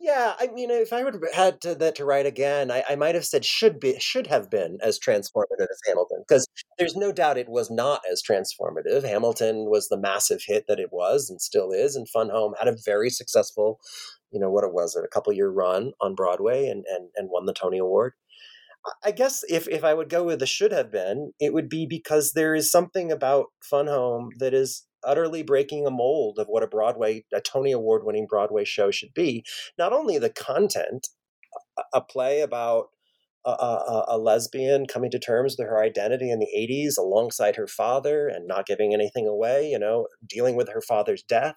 Yeah, I mean, if I would have had to, that to write again, I, I might have said should be should have been as transformative as Hamilton, because there's no doubt it was not as transformative. Hamilton was the massive hit that it was and still is, and Fun Home had a very successful, you know, what it was a couple year run on Broadway and and and won the Tony Award. I guess if if I would go with the should have been, it would be because there is something about Fun Home that is utterly breaking a mold of what a Broadway, a Tony Award winning Broadway show should be. Not only the content, a play about a, a, a, lesbian coming to terms with her identity in the 80s alongside her father and not giving anything away, you know, dealing with her father's death.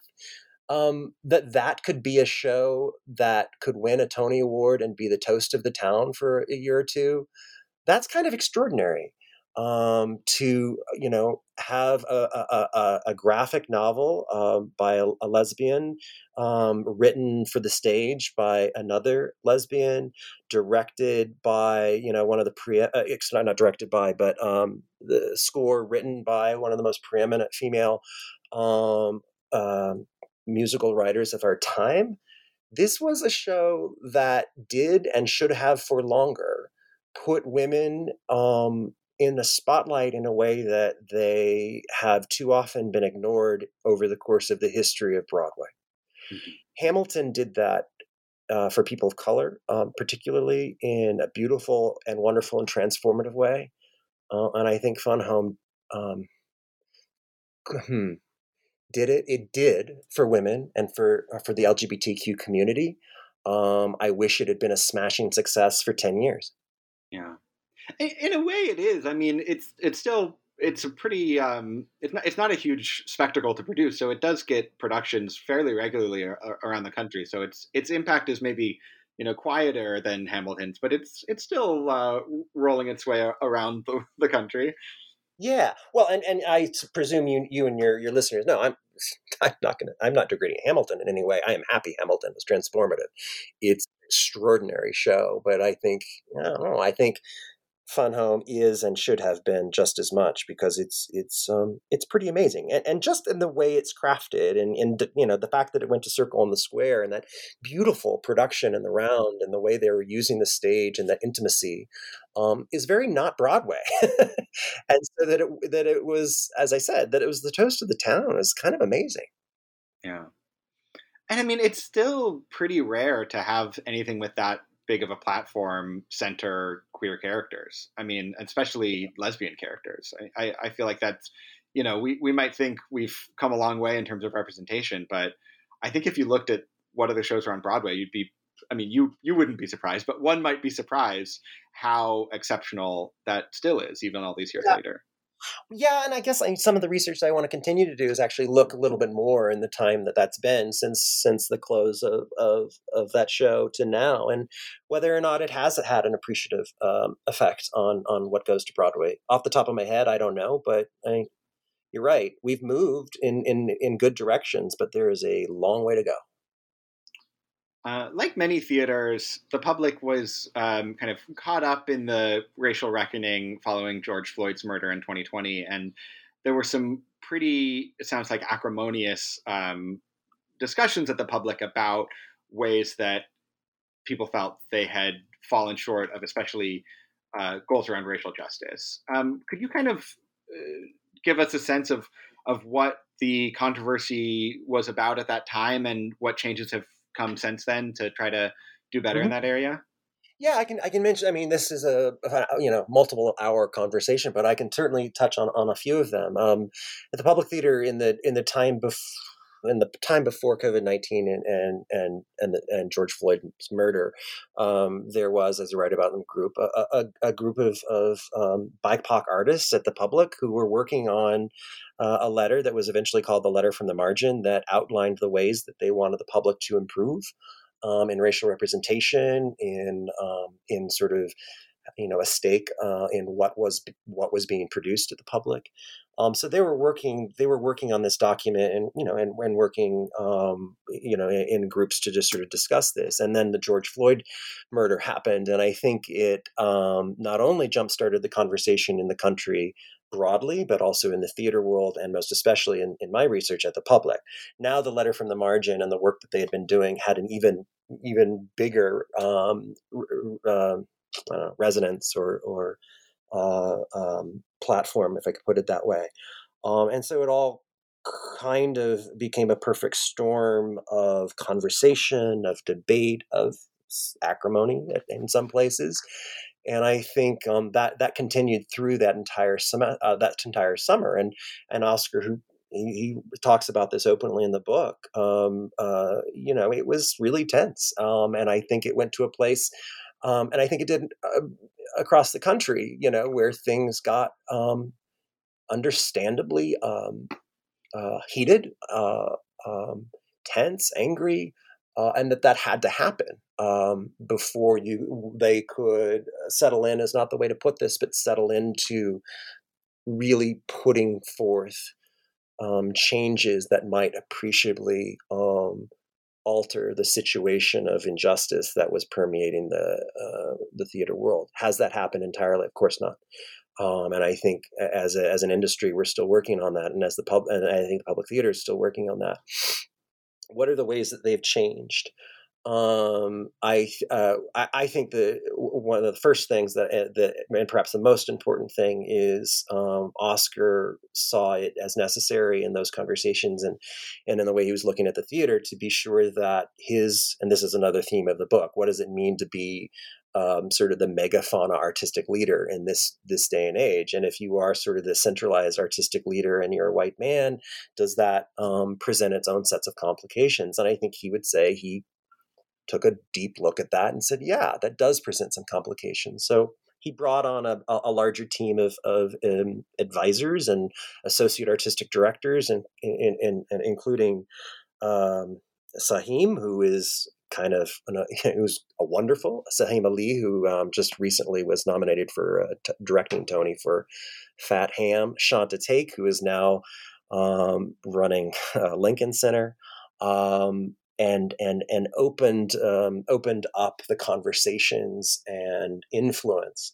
Um, that that could be a show that could win a Tony Award and be the toast of the town for a year or two. That's kind of extraordinary um, to you know have a, a, a graphic novel um, by a, a lesbian um, written for the stage by another lesbian directed by you know one of the pre uh, not, directed by but um, the score written by one of the most preeminent female um, musical writers of our time. This was a show that did and should have for longer put women um, in the spotlight in a way that they have too often been ignored over the course of the history of Broadway. Mm-hmm. Hamilton did that uh, for people of color, um, particularly in a beautiful and wonderful and transformative way. Uh, and I think Fun Home um, hmm, did it. It did for women and for uh, for the LGBTQ community. Um, I wish it had been a smashing success for ten years. Yeah, in a way, it is. I mean, it's it's still it's a pretty um, it's not it's not a huge spectacle to produce, so it does get productions fairly regularly around the country. So its its impact is maybe you know quieter than Hamilton's, but it's it's still uh, rolling its way around the, the country. Yeah, well, and, and I presume you you and your your listeners know I'm I'm not gonna I'm not degrading Hamilton in any way. I am happy Hamilton was transformative. It's extraordinary show, but I think I don't know. I think Fun Home is and should have been just as much because it's it's um, it's pretty amazing. And, and just in the way it's crafted and, and you know the fact that it went to Circle in the Square and that beautiful production in the round and the way they were using the stage and that intimacy um, is very not Broadway. And so that it that it was as I said that it was the toast of the town is kind of amazing. Yeah, and I mean it's still pretty rare to have anything with that big of a platform center queer characters. I mean, especially lesbian characters. I, I, I, feel like that's, you know, we, we might think we've come a long way in terms of representation, but I think if you looked at what other shows are on Broadway, you'd be, I mean, you you wouldn't be surprised, but one might be surprised how exceptional that still is, even all these years yeah. later. Yeah, and I guess like, some of the research I want to continue to do is actually look a little bit more in the time that that's been since since the close of of, of that show to now, and whether or not it has had an appreciative um, effect on on what goes to Broadway. Off the top of my head, I don't know, but I, you're right. We've moved in in in good directions, but there is a long way to go. Uh, like many theaters, the public was um, kind of caught up in the racial reckoning following George Floyd's murder in 2020, and there were some pretty, it sounds like, acrimonious um, discussions at the public about ways that people felt they had fallen short of, especially uh, goals around racial justice. Um, could you kind of uh, give us a sense of of what the controversy was about at that time and what changes have come since then to try to do better mm-hmm. in that area? Yeah, I can. I can mention. I mean, this is a you know multiple hour conversation, but I can certainly touch on, on a few of them. Um, at the Public Theater in the in the time before in the time before COVID nineteen and and and and, the, and, George Floyd's murder, um, there was, as I write about in the group, a, a, a group of of um, BIPOC artists at the public who were working on uh, a letter that was eventually called the Letter from the Margin that outlined the ways that they wanted the public to improve um, in racial representation, in um, in sort of you know a stake uh, in what was what was being produced to the public. Um, so they were working they were working on this document and you know and, and working um, you know in, in, groups to just sort of discuss this. And then the George Floyd murder happened, and I think it um, not only jump started the conversation in the country broadly, but also in the theater world, and most especially in, in my research at the public. Now, the letter from the margin and the work that they had been doing had an even even bigger um, uh, uh, resonance or or uh, um, platform, if I could put it that way. Um, and so it all kind of became a perfect storm of conversation, of debate, of acrimony in some places. And I think um, that that continued through that entire. Uh, that entire summer, and and Oskar, who he, he, talks about this openly in the book. Um, uh, you know, it was really tense, um, and I think it went to a place um, and I think it did uh, across the country, you know, where things got um, understandably um, uh, heated, uh, um, tense, angry, uh, and that that had to happen um, before you they could settle in is not the way to put this, but settle into really putting forth um, changes that might appreciably alter the situation of injustice that was permeating the uh, the theater world. Has that happened entirely? Of course not. Um, and I think as a, as an industry, we're still working on that, and as the pub, and I think the public theater is still working on that. What are the ways that they've changed? Um, I, uh, I, I think the one of the first things that uh, that and perhaps the most important thing is um, Oskar saw it as necessary in those conversations and and in the way he was looking at the theater to be sure that his and this is another theme of the book. What does it mean to be um, sort of the megafauna artistic leader in this this day and age. And if you are sort of the centralized artistic leader and you're a white man, does that um, present its own sets of complications? And I think he would say he took a deep look at that and said, yeah, that does present some complications. So he brought on a, a larger team of, of um, advisors and associate artistic directors, and, and, and, and including um, Saheem, who is kind of who's a wonderful Saheem Ali, who um, just recently was nominated for uh, t- directing Tony for Fat Ham. Shanta Thake, who is now um, running uh, Lincoln Center. Um, and and and opened um, opened up the conversations and influence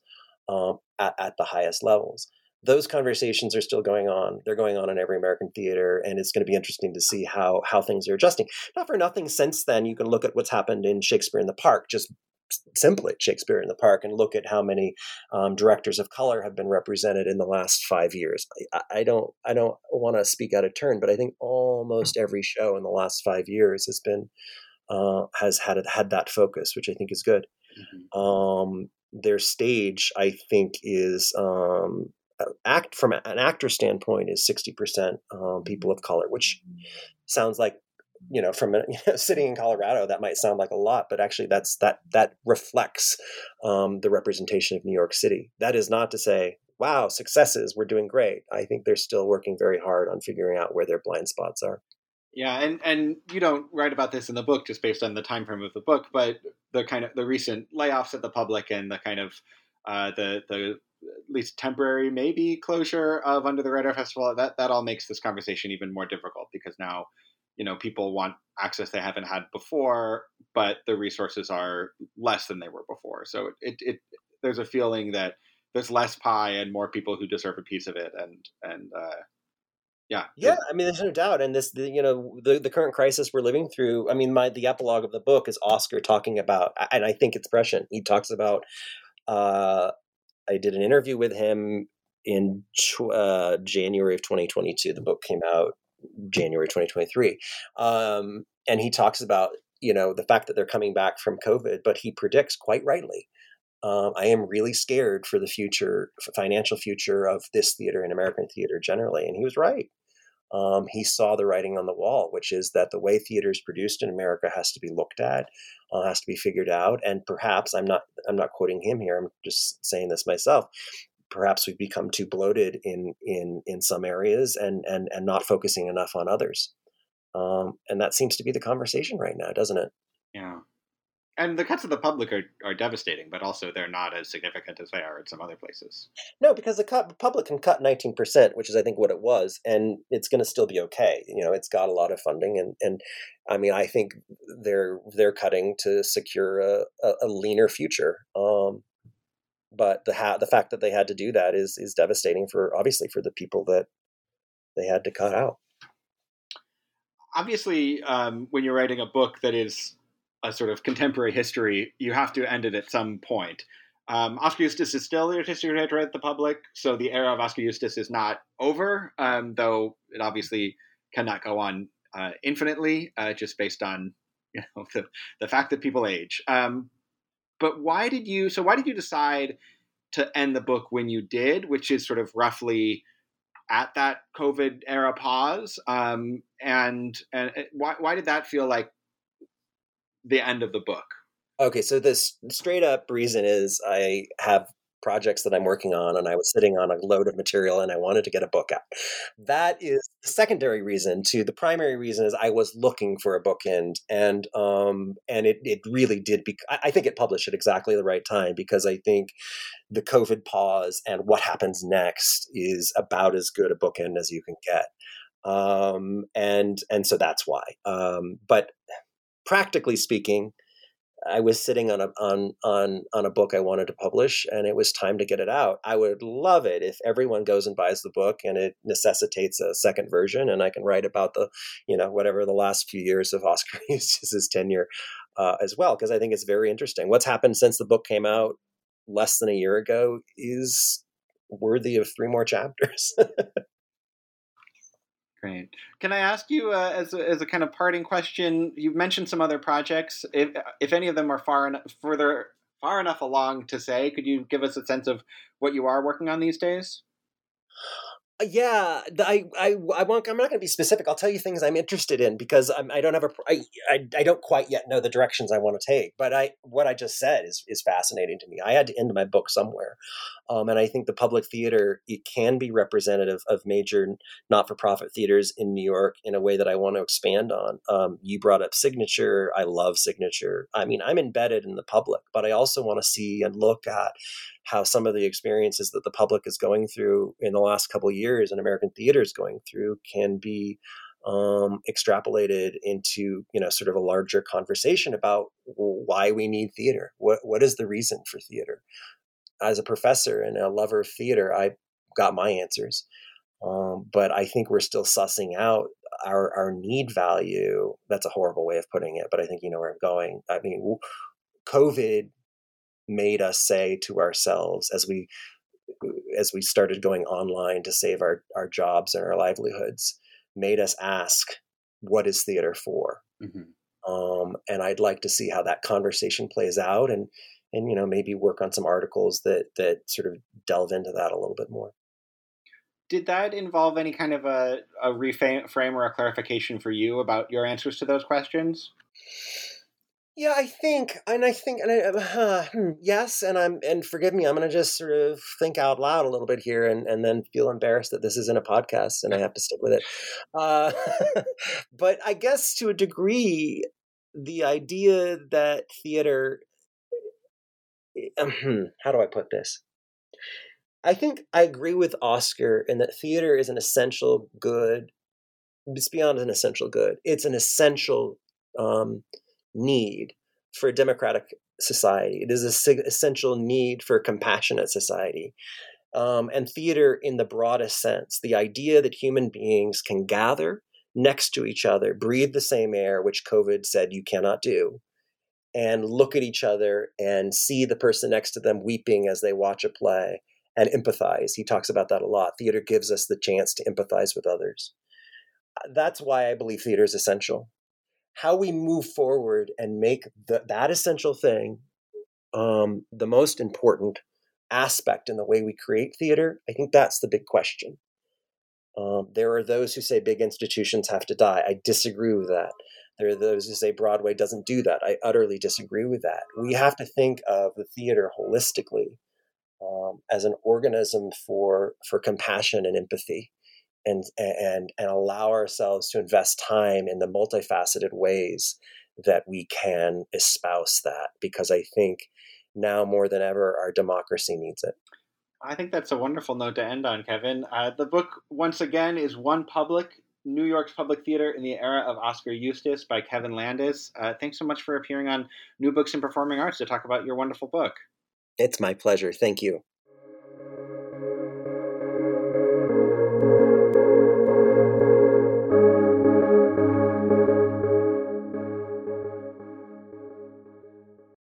um, at, at, the highest levels. Those conversations are still going on. They're going on in every American theater, and it's going to be interesting to see how how things are adjusting. Not for nothing. Since then, you can look at what's happened in Shakespeare in the Park, just simply Shakespeare in the Park and look at how many um, directors of color have been represented in the last five years. I, I don't I don't want to speak out of turn, but I think almost every show in the last five years has been uh, has had had that focus, which I think is good. Mm-hmm. Um, their stage, I think, is um, act from an actor standpoint is sixty percent um, people of color, which sounds like you know from a, you know, sitting in colorado that might sound like a lot but actually that's that that reflects um, the representation of new york city. That is not to say wow successes we're doing great. I think they're still working very hard on figuring out where their blind spots are. Yeah and and you don't write about this in the book just based on the time frame of the book but the kind of the recent layoffs at the public and the kind of uh, the the at least temporary maybe closure of under the radar festival that that all makes this conversation even more difficult because now you know people want access they haven't had before but the resources are less than they were before. So it, it there's a feeling that there's less pie and more people who deserve a piece of it and and uh, yeah yeah i mean there's no doubt. And this the, you know the, the current crisis we're living through i mean my the epilogue of the book is oskar talking about and i think it's prescient. He talks about uh, i did an interview with him in uh, january of 2022 the book came out January 2023. Um, and he talks about, you know, the fact that they're coming back from COVID, but he predicts quite rightly. Um, I am really scared for the future, financial future of this theater and American theater generally. And he was right. um, he saw the writing on the wall, which is that the way theater is produced in America has to be looked at, uh, has to be figured out, and perhaps I'm not I'm not quoting him here. I'm just saying this myself. Perhaps we've become too bloated in in in some areas and and and not focusing enough on others. Um, and that seems to be the conversation right now, doesn't it? Yeah and the cuts of the public are, are devastating, but also they're not as significant as they are in some other places. No, because the cut, public can cut 19%, which is, I think, what it was, and it's going to still be okay. You know, it's got a lot of funding, and, and I mean, I think they're they're cutting to secure a, a, a leaner future. Um, but the ha- the fact that they had to do that is is devastating for obviously for the people that they had to cut out. Obviously, um, when you're writing a book that is a sort of contemporary history, you have to end it at some point. Um, Oskar Eustis is still the director at the public, so the era of Oskar Eustis is not over, um, though it obviously cannot go on uh, infinitely, uh, just based on you know the, the fact that people age. Um, but why did you? So why did you decide to end the book when you did, which is sort of roughly at that COVID era pause? Um, and and uh, why why did that feel like the end of the book? Okay, so this straight up reason is I have projects that I'm working on, and I was sitting on a load of material and I wanted to get a book out. That is the secondary reason. To the primary reason is I was looking for a bookend, and um, and it it really did. Be- I think it published at exactly the right time because I think the COVID pause and what happens next is about as good a bookend as you can get. Um, and and so that's why. Um, but practically speaking, I was sitting on a on on on a book I wanted to publish, and it was time to get it out. I would love it if everyone goes and buys the book, and it necessitates a second version, and I can write about the, you know, whatever the last few years of Oskar Eustis's tenure uh, as well, because I think it's very interesting. What's happened since the book came out less than a year ago is worthy of three more chapters. Great. Can I ask you, uh, as, a, as a kind of parting question? You've mentioned some other projects. If if any of them are far enough, further far enough along to say, could you give us a sense of what you are working on these days? Uh, yeah, I, I, I won't, I'm not going to be specific. I'll tell you things I'm interested in because I'm, I don't have a, I, I, I don't quite yet know the directions I want to take. But I, what I just said is is fascinating to me. I had to end my book somewhere, um, and I think the public theater it can be representative of major not-for-profit theaters in New York in a way that I want to expand on. Um, you brought up Signature. I love Signature. I mean, I'm embedded in the public, but I also want to see and look at how some of the experiences that the public is going through in the last couple years and American theater is going through can be um, extrapolated into you know sort of a larger conversation about why we need theater. What what is the reason for theater? As a professor and a lover of theater, I got my answers, um, but I think we're still sussing out our our need value. That's a horrible way of putting it, but I think you know where I'm going. I mean, COVID made us say to ourselves as we as we started going online to save our, our jobs and our livelihoods made us ask what is theater for? Mm-hmm. um, and i'd like to see how that conversation plays out and and you know maybe work on some articles that that sort of delve into that a little bit more. Did that involve any kind of a, a reframe or a clarification for you about your answers to those questions yeah, I think, and I think, and I, uh, yes, and I'm, and forgive me, I'm going to just sort of think out loud a little bit here, and and then feel embarrassed that this isn't a podcast, and I have to stick with it. Uh, but I guess to a degree, the idea that theater, um, how do I put this? I think I agree with Oskar in that theater is an essential good. It's beyond an essential good. It's an essential. Um, need for a democratic society. It is an essential need for a compassionate society. Um, and theater, in the broadest sense, the idea that human beings can gather next to each other, breathe the same air, which COVID said you cannot do, and look at each other and see the person next to them weeping as they watch a play and empathize. He talks about that a lot. Theater gives us the chance to empathize with others. That's why I believe theater is essential how we move forward and make the, that essential thing um, the most important aspect in the way we create theater, I think that's the big question. Um, there are those who say big institutions have to die. I disagree with that. There are those who say Broadway doesn't do that. I utterly disagree with that. We have to think of the theater holistically um, as an organism for for compassion and empathy, and and and allow ourselves to invest time in the multifaceted ways that we can espouse that. Because I think now more than ever, our democracy needs it. I think that's a wonderful note to end on, Kevin. Uh, the book, once again, is One Public New York's Public Theater in the Era of Oskar Eustis by Kevin Landis. Uh, thanks so much for appearing on New Books in Performing Arts to talk about your wonderful book. It's my pleasure. Thank you.